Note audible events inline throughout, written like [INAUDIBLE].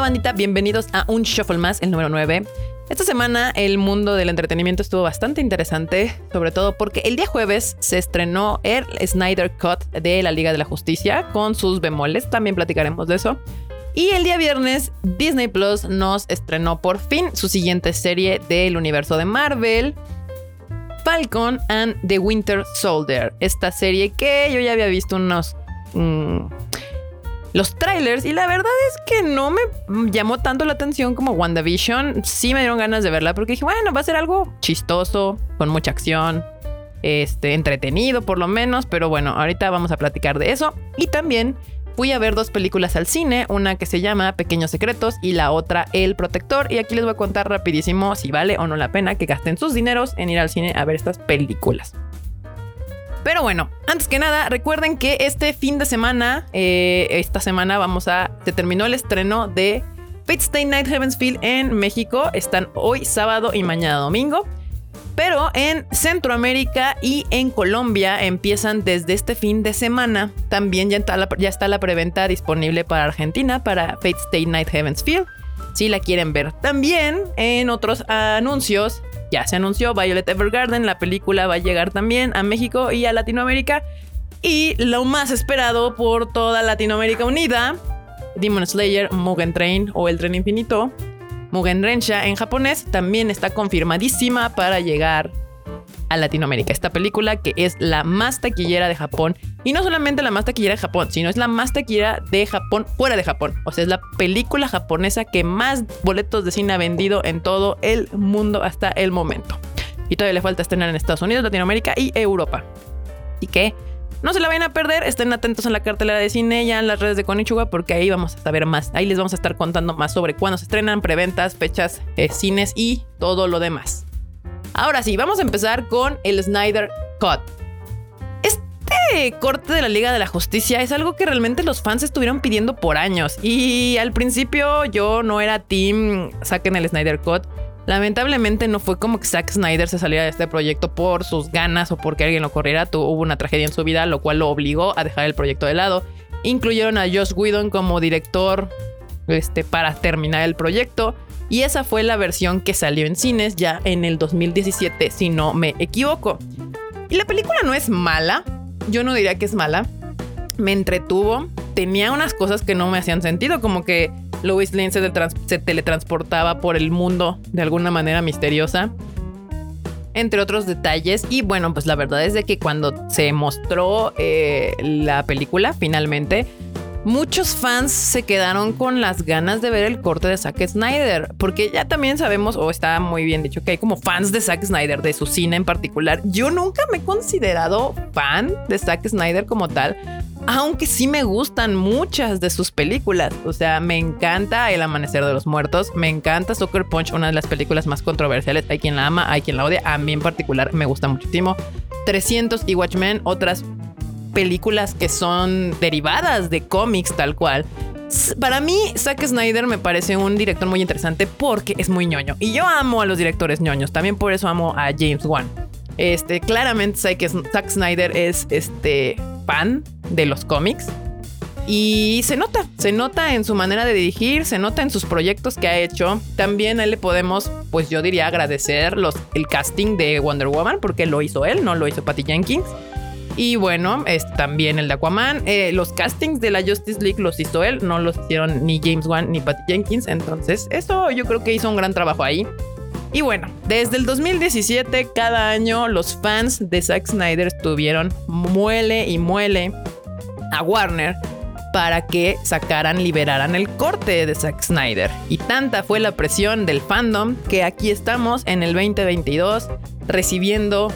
bandita? Bienvenidos a un Shuffle más, el número 9. Esta semana el mundo del entretenimiento estuvo bastante interesante, sobre todo porque el día jueves se estrenó el Snyder Cut de la Liga de la Justicia con sus bemoles, también platicaremos de eso. Y el día viernes Disney Plus nos estrenó por fin su siguiente serie del universo de Marvel, Falcon and the Winter Soldier. Esta serie que yo ya había visto unos... Mm, los trailers y la verdad es que no me llamó tanto la atención como WandaVision. Sí me dieron ganas de verla porque dije, bueno, va a ser algo chistoso, con mucha acción, este, entretenido por lo menos, pero bueno, ahorita vamos a platicar de eso. Y también fui a ver dos películas al cine, una que se llama Pequeños Secretos y la otra El Protector. Y aquí les voy a contar rapidísimo si vale o no la pena que gasten sus dineros en ir al cine a ver estas películas. Pero bueno, antes que nada, recuerden que este fin de semana, eh, esta semana vamos a. Se terminó el estreno de Fate Stay Night Heavensfield en México. Están hoy sábado y mañana domingo. Pero en Centroamérica y en Colombia empiezan desde este fin de semana. También ya está la, preventa disponible para Argentina, para Fate Stay Night Heavensfield. Si la quieren ver. También en otros anuncios ya se anunció Violet Evergarden, la película va a llegar también a México y a Latinoamérica. Y lo más esperado por toda Latinoamérica unida, Demon Slayer Mugen Train o El Tren Infinito, Mugen Rensha en japonés, también está confirmadísima para llegar a Latinoamérica. Esta película que es la más taquillera de Japón. Y no solamente la más taquillera de Japón, sino es la más taquillera de Japón fuera de Japón. O sea, es la película japonesa que más boletos de cine ha vendido en todo el mundo hasta el momento. Y todavía le falta estrenar en Estados Unidos, Latinoamérica y Europa. Y que no se la vayan a perder, estén atentos en la cartelera de cine ya en las redes de Konichiwa porque ahí vamos a saber más. Ahí les vamos a estar contando más sobre cuándo se estrenan, preventas, fechas, eh, cines y todo lo demás. Ahora sí, vamos a empezar con el Snyder Cut. Este corte de la Liga de la Justicia es algo que realmente los fans estuvieron pidiendo por años. Y al principio yo no era team saquen el Snyder Cut. Lamentablemente no fue como que Zack Snyder se saliera de este proyecto por sus ganas o porque alguien lo corriera. hubo una tragedia en su vida, lo cual lo obligó a dejar el proyecto de lado. Incluyeron a Josh Whedon como director este, para terminar el proyecto. Y esa fue la versión que salió en cines ya en el 2017, si no me equivoco. Y la película no es mala, yo no diría que es mala. Me entretuvo, tenía unas cosas que no me hacían sentido, como que Lois Lane se, teletransportaba por el mundo de alguna manera misteriosa entre otros detalles. Y bueno, pues la verdad es de que cuando se mostró eh, la película finalmente, muchos fans se quedaron con las ganas de ver el corte de Zack Snyder, porque ya también sabemos, o está muy bien dicho, que hay como fans de Zack Snyder, de su cine en particular. Yo nunca me he considerado fan de Zack Snyder como tal, aunque sí me gustan muchas de sus películas. O sea, me encanta El Amanecer de los Muertos, me encanta Soccer Punch, una de las películas más controversiales. Hay quien la ama, hay quien la odia. A mí en particular me gusta muchísimo. 300 y Watchmen, otras películas que son derivadas de cómics tal cual. Para mí, Zack Snyder me parece un director muy interesante porque es muy ñoño. Y yo amo a los directores ñoños. También por eso amo a James Wan. Este, claramente Zack Snyder es este fan de los cómics. Y se nota, se nota en su manera de dirigir, se nota en sus proyectos que ha hecho. También a él le podemos, pues yo diría, agradecer los, el casting de Wonder Woman, porque lo hizo él, no lo hizo Patty Jenkins. Y bueno, es también el de Aquaman. Eh, los castings de la Justice League los hizo él, no los hicieron ni James Wan ni Patty Jenkins. Entonces, eso yo creo que hizo un gran trabajo ahí. Y bueno, desde el 2017, cada año los fans de Zack Snyder estuvieron muele y muele a Warner para que sacaran, liberaran el corte de Zack Snyder. Y tanta fue la presión del fandom que aquí estamos en el 2022 recibiendo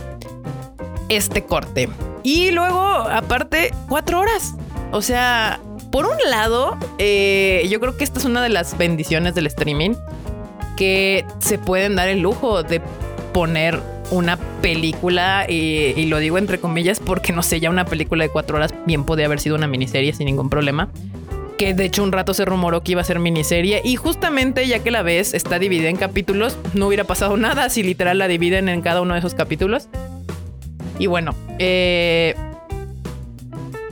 este corte. Y luego, aparte, cuatro horas. O sea, por un lado, eh, yo creo que esta es una de las bendiciones del streaming que se pueden dar el lujo de poner una película y, lo digo entre comillas porque no sé, ya una película de cuatro horas bien podría haber sido una miniserie sin ningún problema. Que de hecho un rato se rumoró que iba a ser miniserie y justamente ya que la ves está dividida en capítulos, no hubiera pasado nada si literal la dividen en cada uno de esos capítulos. Y bueno, eh,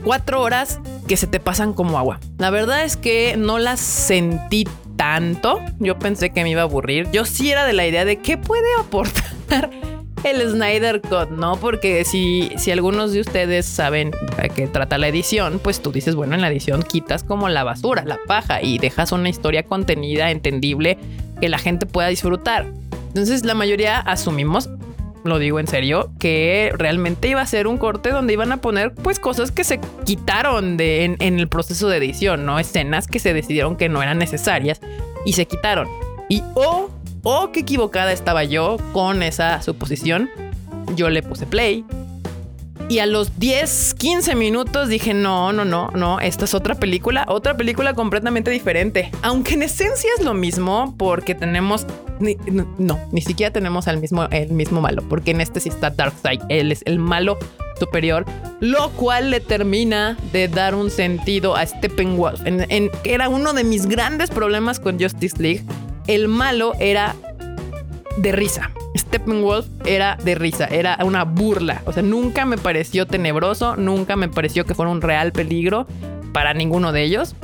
cuatro horas que se te pasan como agua. La verdad es que no las sentí tanto. Yo pensé que me iba a aburrir. Yo sí era de la idea de qué puede aportar [LAUGHS] el Snyder Cut, ¿no? Porque si, si algunos de ustedes saben a qué trata la edición, pues tú dices, bueno, en la edición quitas como la basura, la paja y dejas una historia contenida, entendible, que la gente pueda disfrutar. Entonces la mayoría asumimos, lo digo en serio, que realmente iba a ser un corte donde iban a poner pues cosas que se quitaron de, en, el proceso de edición, ¿no? Escenas que se decidieron que no eran necesarias y se quitaron. Y oh, oh, qué equivocada estaba yo con esa suposición. Yo le puse play. Y a los 10, 15 minutos dije, no, no, no, no, esta es otra película, otra película completamente diferente. Aunque en esencia es lo mismo porque tenemos, no, ni siquiera tenemos al mismo, el mismo malo, porque en este sí está Darkseid, él es el malo superior, lo cual le termina de dar un sentido a Steppenwolf, en, era uno de mis grandes problemas con Justice League, el malo era de risa. Steppenwolf era de risa, era una burla. O sea, nunca me pareció tenebroso, nunca me pareció que fuera un real peligro para ninguno de ellos.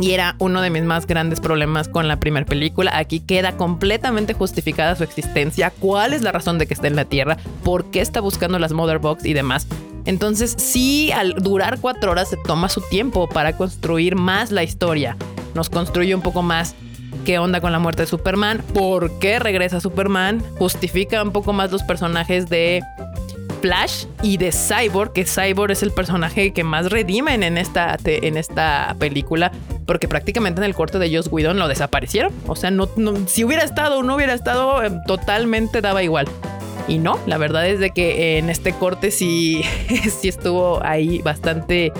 Y era uno de mis más grandes problemas con la primera película. Aquí queda completamente justificada su existencia. ¿Cuál es la razón de que está en la Tierra? ¿Por qué está buscando las Mother Box y demás? Entonces, sí, al durar cuatro horas se toma su tiempo para construir más la historia. Nos construye un poco más qué onda con la muerte de Superman, por qué regresa Superman, justifica un poco más los personajes de Flash y de Cyborg, que Cyborg es el personaje que más redimen en esta, en esta película, porque prácticamente en el corte de Joss Whedon lo desaparecieron. O sea, no, si hubiera estado o no hubiera estado, eh, totalmente daba igual. Y no, la verdad es de que en este corte sí, [LAUGHS] sí estuvo ahí bastante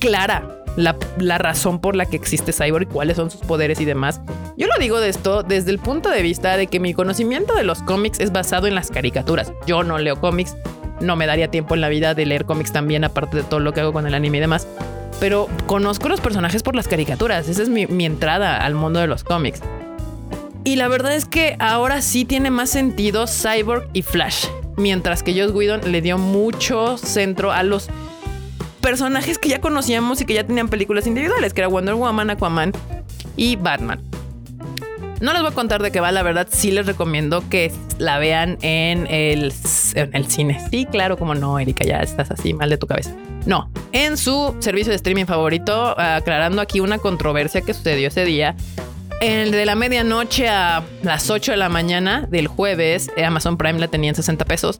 clara la, razón por la que existe Cyborg y cuáles son sus poderes y demás. Yo lo digo de esto desde el punto de vista de que mi conocimiento de los cómics es basado en las caricaturas. Yo no leo cómics, no me daría tiempo en la vida de leer cómics también, aparte de todo lo que hago con el anime y demás. Pero conozco los personajes por las caricaturas. Esa es mi, mi entrada al mundo de los cómics. Y la verdad es que ahora sí tiene más sentido Cyborg y Flash. Mientras que Joss Whedon le dio mucho centro a los personajes que ya conocíamos y que ya tenían películas individuales, que era Wonder Woman, Aquaman y Batman. No les voy a contar de qué va, la verdad sí les recomiendo que la vean en el, en el cine. Sí, claro, como no, Erika, ya estás así mal de tu cabeza. No, en su servicio de streaming favorito, aclarando aquí una controversia que sucedió ese día. El de la medianoche a las 8 de la mañana del jueves, Amazon Prime la tenía en 60 pesos.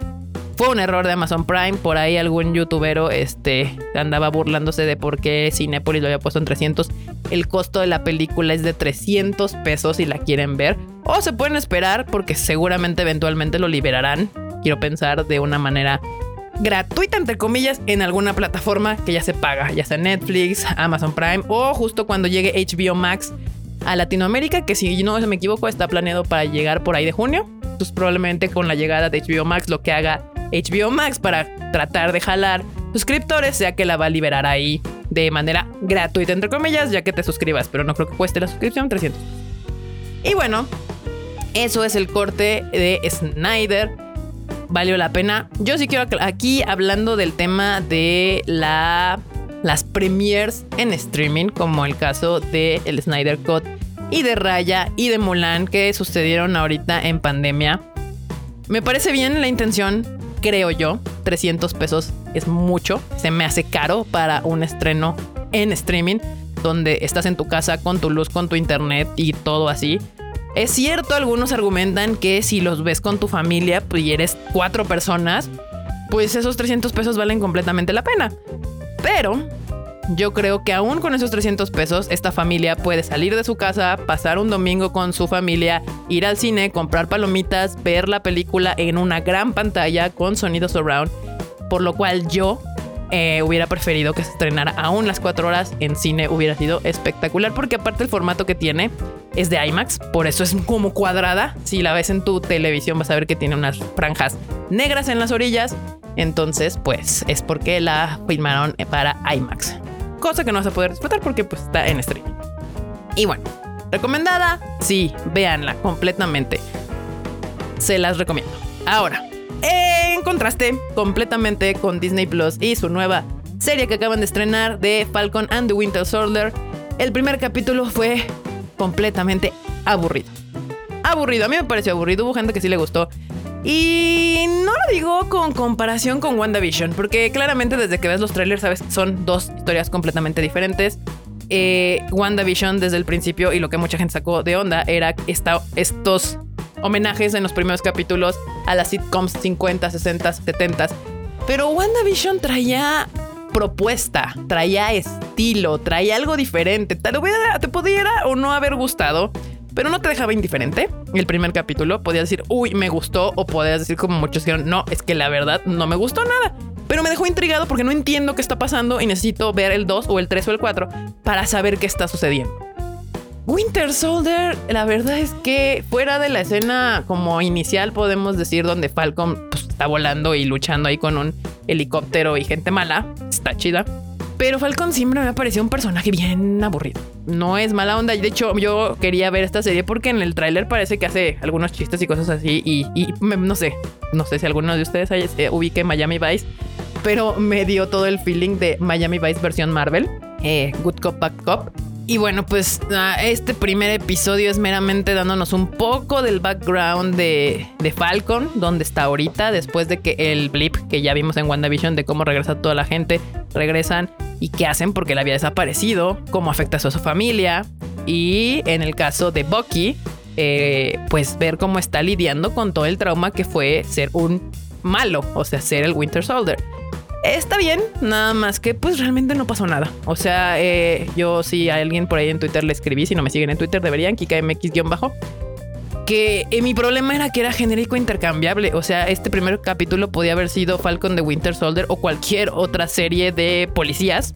Fue un error de Amazon Prime. Por ahí algún youtubero este, andaba burlándose de por qué Cinepolis lo había puesto en 300. El costo de la película es de 300 pesos si la quieren ver. O se pueden esperar porque seguramente eventualmente lo liberarán. Quiero pensar de una manera gratuita, entre comillas, en alguna plataforma que ya se paga, ya sea Netflix, Amazon Prime o justo cuando llegue HBO Max a Latinoamérica, que si no me equivoco está planeado para llegar por ahí de junio. Pues probablemente con la llegada de HBO Max lo que haga HBO Max para tratar de jalar suscriptores, ya que la va a liberar ahí de manera gratuita, entre comillas, ya que te suscribas, pero no creo que cueste la suscripción 300. Y bueno, eso es el corte de Snyder. Valió la pena. Yo sí quiero aquí hablando del tema de la, las premiers en streaming, como el caso de el Snyder Cut y de Raya y de Mulan que sucedieron ahorita en pandemia. Me parece bien la intención creo yo. 300 pesos es mucho. Se me hace caro para un estreno en streaming, donde estás en tu casa con tu luz, con tu internet y todo así. Es cierto, algunos argumentan que si los ves con tu familia pues, y eres cuatro personas, pues esos 300 pesos valen completamente la pena. Pero yo creo que aún con esos 300 pesos, esta familia puede salir de su casa, pasar un domingo con su familia, ir al cine, comprar palomitas, ver la película en una gran pantalla con sonido surround. Por lo cual yo eh, hubiera preferido que se estrenara aún las 4 horas en cine, hubiera sido espectacular, porque aparte el formato que tiene es de IMAX, por eso es como cuadrada. Si la ves en tu televisión vas a ver que tiene unas franjas negras en las orillas. Entonces, pues es porque la filmaron para IMAX cosa que no vas a poder disfrutar porque pues está en streaming. Y bueno, recomendada, sí, véanla completamente. Se las recomiendo. Ahora, en contraste completamente con Disney Plus y su nueva serie que acaban de estrenar de Falcon and the Winter Soldier, el primer capítulo fue completamente aburrido. Aburrido, a mí me pareció aburrido, hubo gente que sí le gustó. Y no lo digo con comparación con WandaVision, porque claramente desde que ves los trailers sabes son dos historias completamente diferentes. Eh, WandaVision desde el principio y lo que mucha gente sacó de onda era esta, estos homenajes en los primeros capítulos a las sitcoms 50, 60, 70. Pero WandaVision traía propuesta, traía estilo, traía algo diferente. Te, te pudiera o no haber gustado, pero no te dejaba indiferente. El primer capítulo podías decir, uy, me gustó, o podías decir como muchos dijeron, no, es que la verdad no me gustó nada. Pero me dejó intrigado porque no entiendo qué está pasando y necesito ver el 2 o el 3 o el 4 para saber qué está sucediendo. Winter Soldier, la verdad es que fuera de la escena como inicial, podemos decir donde Falcon pues, está volando y luchando ahí con un helicóptero y gente mala, está chida. Pero Falcon siempre me ha un personaje bien aburrido. No es mala onda. De hecho, yo quería ver esta serie porque en el tráiler parece que hace algunos chistes y cosas así. Y, no sé, no sé si alguno de ustedes eh, ubique Miami Vice, pero me dio todo el feeling de Miami Vice versión Marvel. Eh, Good Cop, Bad Cop. Y bueno, pues ah, este primer episodio es meramente dándonos un poco del background de, Falcon, donde está ahorita, después de que el blip que ya vimos en WandaVision de cómo regresa toda la gente, regresan y qué hacen porque él había desaparecido, cómo afecta a su familia. Y en el caso de Bucky, eh, pues ver cómo está lidiando con todo el trauma que fue ser un malo, o sea, ser el Winter Soldier. Está bien, nada más que pues realmente no pasó nada. O sea, eh, yo si a alguien por ahí en Twitter le escribí, si no me siguen en Twitter deberían, KikaMX-bajo, que eh, mi problema era que era genérico intercambiable. O sea, este primer capítulo podía haber sido Falcon de Winter Soldier o cualquier otra serie de policías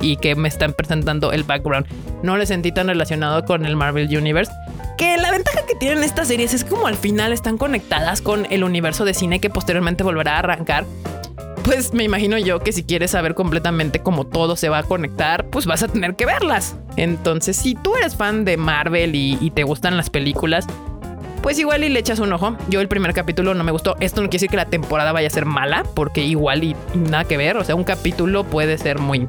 y que me están presentando el background. No le sentí tan relacionado con el Marvel Universe. Que la ventaja que tienen estas series es como al final están conectadas con el universo de cine que posteriormente volverá a arrancar pues me imagino yo que si quieres saber completamente cómo todo se va a conectar, pues vas a tener que verlas. Entonces, si tú eres fan de Marvel y, te gustan las películas, pues igual y le echas un ojo. Yo el primer capítulo no me gustó. Esto no quiere decir que la temporada vaya a ser mala, porque igual y, nada que ver. O sea, un capítulo puede ser muy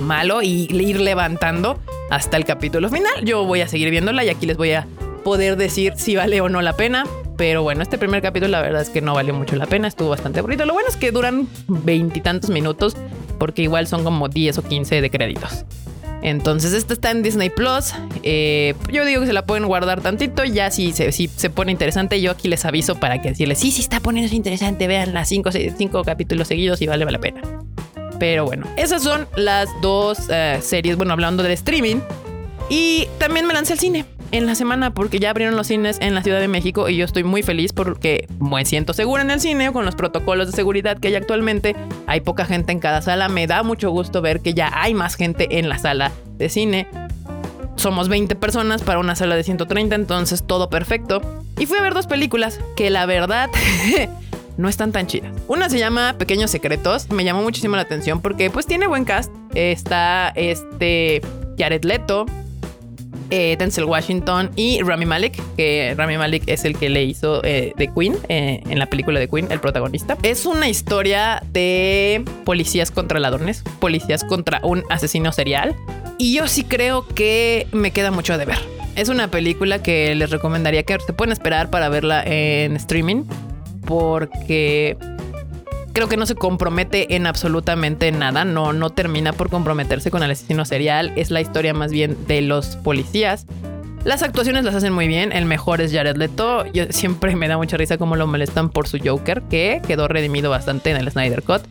malo y ir levantando hasta el capítulo final. Yo voy a seguir viéndola y aquí les voy a poder decir si vale o no la pena. Pero bueno, este primer capítulo la verdad es que no valió mucho la pena, estuvo bastante aburrido. Lo bueno es que duran veintitantos minutos porque igual son como 10 o 15 de créditos. Entonces, esta está en Disney Plus. Eh, yo digo que se la pueden guardar tantito. Ya si se, si se pone interesante, yo aquí les aviso para que decirles: Sí, sí, está poniéndose interesante. Vean las 5 cinco, capítulos seguidos y vale la pena. Pero bueno, esas son las dos eh, series. Bueno, hablando del streaming. Y también me lancé al cine en la semana porque ya abrieron los cines en la Ciudad de México y yo estoy muy feliz porque me siento segura en el cine con los protocolos de seguridad que hay actualmente. Hay poca gente en cada sala. Me da mucho gusto ver que ya hay más gente en la sala de cine. Somos 20 personas para una sala de 130, entonces todo perfecto. Y fui a ver dos películas que la verdad [LAUGHS] no están tan chidas. Una se llama Pequeños Secretos. Me llamó muchísimo la atención porque pues tiene buen cast. Está este Jared Leto, eh, Denzel Washington y Rami Malek, que Rami Malek es el que le hizo eh, de Queen eh, en la película de Queen, el protagonista. Es una historia de policías contra ladrones, policías contra un asesino serial. Y yo sí creo que me queda mucho de ver. Es una película que les recomendaría que se pueden esperar para verla en streaming porque creo que no se compromete en absolutamente nada, no, no termina por comprometerse con el asesino serial, es la historia más bien de los policías. Las actuaciones las hacen muy bien, el mejor es Jared Leto, yo siempre me da mucha risa cómo lo molestan por su Joker, que quedó redimido bastante en el Snyder Cut.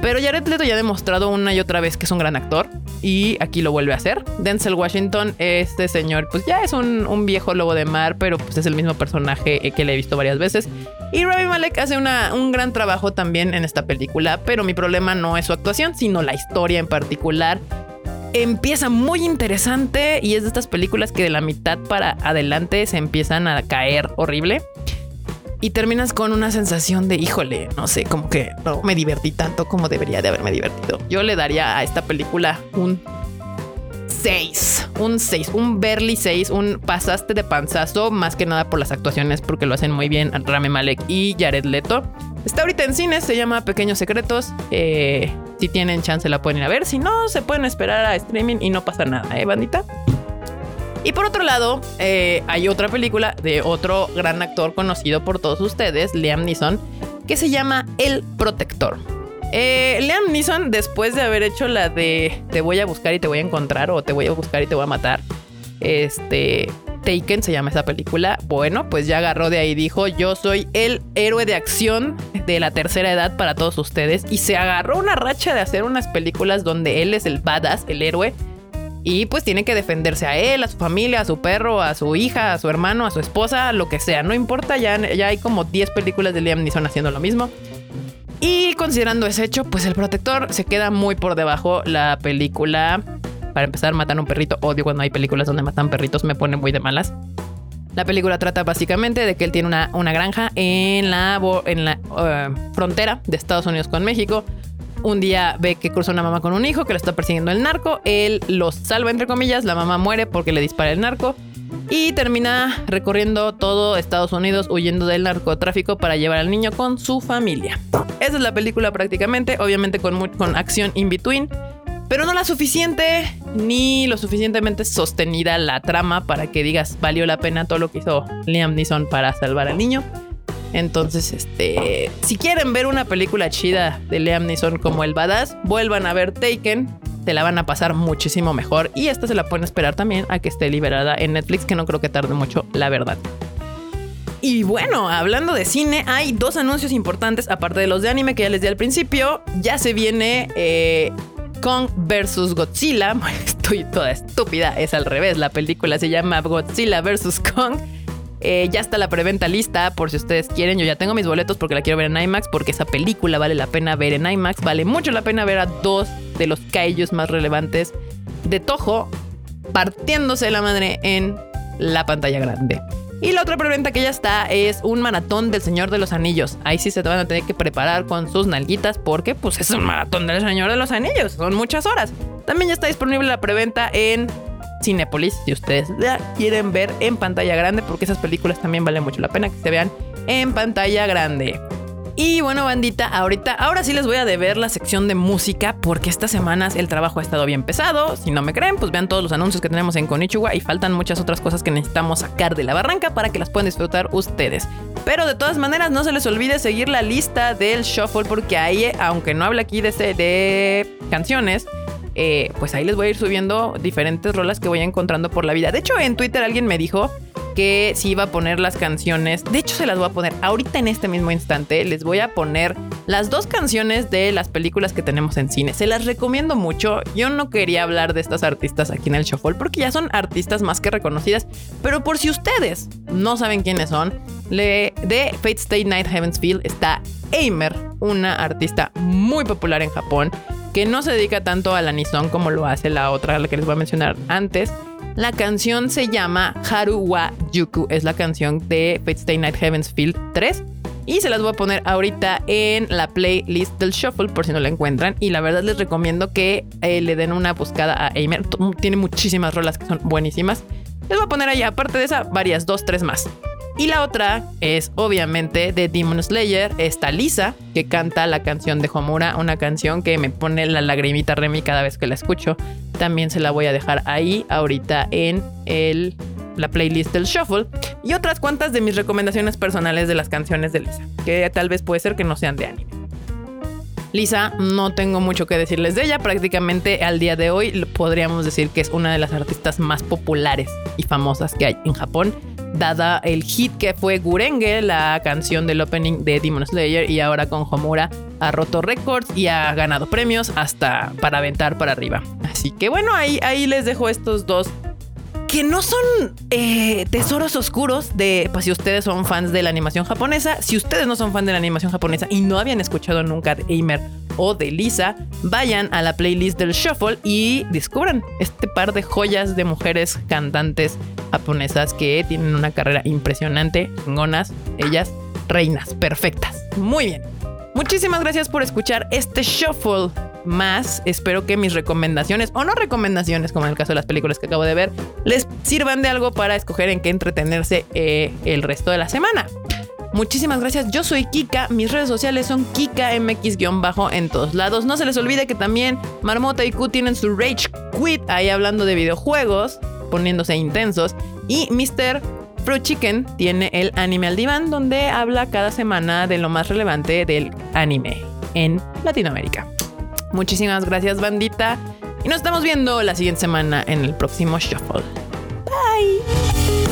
Pero Jared Leto ya ha demostrado una y otra vez que es un gran actor y aquí lo vuelve a hacer. Denzel Washington, este señor, pues ya es un, viejo lobo de mar, pero pues es el mismo personaje que le he visto varias veces. Y Rami Malek hace una, un gran trabajo también en esta película, pero mi problema no es su actuación, sino la historia en particular. Empieza muy interesante y es de estas películas que de la mitad para adelante se empiezan a caer horrible y terminas con una sensación de, híjole, no sé, como que no me divertí tanto como debería de haberme divertido. Yo le daría a esta película un 6, un 6, un Berly 6, un pasaste de panzazo, más que nada por las actuaciones, porque lo hacen muy bien Rami Malek y Jared Leto. Está ahorita en cines, se llama Pequeños Secretos. Eh, si tienen chance la pueden ir a ver, si no, se pueden esperar a streaming y no pasa nada, ¿eh, bandita? Y por otro lado, eh, hay otra película de otro gran actor conocido por todos ustedes, Liam Neeson, que se llama El Protector. Eh, Liam Neeson, después de haber hecho la de Te voy a buscar y te voy a encontrar, o Te voy a buscar y te voy a matar, este, Taken se llama esa película. Bueno, pues ya agarró de ahí, dijo, yo soy el héroe de acción de la tercera edad para todos ustedes. Y se agarró una racha de hacer unas películas donde él es el badass, el héroe. Y pues tiene que defenderse a él, a su familia, a su perro, a su hija, a su hermano, a su esposa, lo que sea. No importa, ya, ya hay como 10 películas de Liam Neeson haciendo lo mismo. Y considerando ese hecho, pues el protector se queda muy por debajo. La película para empezar, matan un perrito. Odio cuando hay películas donde matan perritos, me pone muy de malas. La película trata básicamente de que él tiene una, una granja en la, en la uh, frontera de Estados Unidos con México. Un día ve que cruza una mamá con un hijo que lo está persiguiendo el narco. Él los salva, entre comillas. La mamá muere porque le dispara el narco. Y termina recorriendo todo Estados Unidos huyendo del narcotráfico para llevar al niño con su familia. Esa es la película prácticamente, obviamente con, acción in between pero no la suficiente ni lo suficientemente sostenida la trama para que digas valió la pena todo lo que hizo Liam Neeson para salvar al niño. Entonces, este, si quieren ver una película chida de Liam Neeson como el badass, vuelvan a ver Taken, te la van a pasar muchísimo mejor y esta se la pueden esperar también a que esté liberada en Netflix, que no creo que tarde mucho, la verdad. Y bueno, hablando de cine, hay dos anuncios importantes, aparte de los de anime que ya les di al principio. Ya se viene eh, Kong versus Godzilla. [LAUGHS] Estoy toda estúpida, es al revés. La película se llama Godzilla versus Kong. Eh, ya está la preventa lista por si ustedes quieren. Yo ya tengo mis boletos porque la quiero ver en IMAX porque esa película vale la pena ver en IMAX. Vale mucho la pena ver a dos de los kaijus más relevantes de Toho partiéndose la madre en la pantalla grande. Y la otra preventa que ya está es un maratón del Señor de los Anillos. Ahí sí se te van a tener que preparar con sus nalguitas porque pues es un maratón del Señor de los Anillos. Son muchas horas. También ya está disponible la preventa en Cinepolis si ustedes la quieren ver en pantalla grande porque esas películas también valen mucho la pena que se vean en pantalla grande. Y bueno, bandita, ahorita, ahora sí les voy a deber la sección de música porque estas semanas el trabajo ha estado bien pesado. Si no me creen, pues vean todos los anuncios que tenemos en Konichiwa y faltan muchas otras cosas que necesitamos sacar de la barranca para que las puedan disfrutar ustedes. Pero de todas maneras, no se les olvide seguir la lista del shuffle porque ahí, aunque no hable aquí de, de canciones, eh, pues ahí les voy a ir subiendo diferentes rolas que voy encontrando por la vida. De hecho, en Twitter alguien me dijo que si iba a poner las canciones. De hecho, se las voy a poner ahorita en este mismo instante. Les voy a poner las dos canciones de las películas que tenemos en cine. Se las recomiendo mucho. Yo no quería hablar de estas artistas aquí en el Shuffle porque ya son artistas más que reconocidas. Pero por si ustedes no saben quiénes son, de Fate Stay Night Heaven's Field está Aimer, una artista muy popular en Japón que no se dedica tanto al anisón como lo hace la otra, la que les voy a mencionar antes. La canción se llama Haru wa Yuku, es la canción de Fate Stay Night Heaven's Field 3. Y se las voy a poner ahorita en la playlist del Shuffle por si no la encuentran. Y la verdad les recomiendo que eh, le den una buscada a Aimer. Tiene muchísimas rolas que son buenísimas. Les voy a poner ahí, aparte de esa, varias, dos, tres más. Y la otra es obviamente de Demon Slayer, está Lisa, que canta la canción de Homura, una canción que me pone la lagrimita Remy cada vez que la escucho. También se la voy a dejar ahí ahorita en el, la playlist del Shuffle. Y otras cuantas de mis recomendaciones personales de las canciones de Lisa, que tal vez puede ser que no sean de anime. Lisa, no tengo mucho que decirles de ella. Prácticamente al día de hoy podríamos decir que es una de las artistas más populares y famosas que hay en Japón dada el hit que fue Gurenge, la canción del opening de Demon Slayer, y ahora con Homura ha roto récords y ha ganado premios hasta para aventar para arriba. Así que bueno, ahí, ahí les dejo estos dos que no son eh, tesoros oscuros de, pues si ustedes son fans de la animación japonesa, si ustedes no son fans de la animación japonesa y no habían escuchado nunca de Eimer o de Lisa, vayan a la playlist del Shuffle y descubran este par de joyas de mujeres cantantes japonesas que tienen una carrera impresionante, chingonas, ellas reinas, perfectas. Muy bien. Muchísimas gracias por escuchar este Shuffle más. Espero que mis recomendaciones, o no recomendaciones, como en el caso de las películas que acabo de ver, les sirvan de algo para escoger en qué entretenerse eh, el resto de la semana. Muchísimas gracias. Yo soy Kika. Mis redes sociales son KikaMX-bajo en todos lados. No se les olvide que también Marmota y Q tienen su Rage Quit ahí hablando de videojuegos. poniéndose intensos. Y Mr. Fruit Chicken tiene el Anime al Diván, donde habla cada semana de lo más relevante del anime en Latinoamérica. Muchísimas gracias, bandita. Y nos estamos viendo la siguiente semana en el próximo Shuffle. Bye.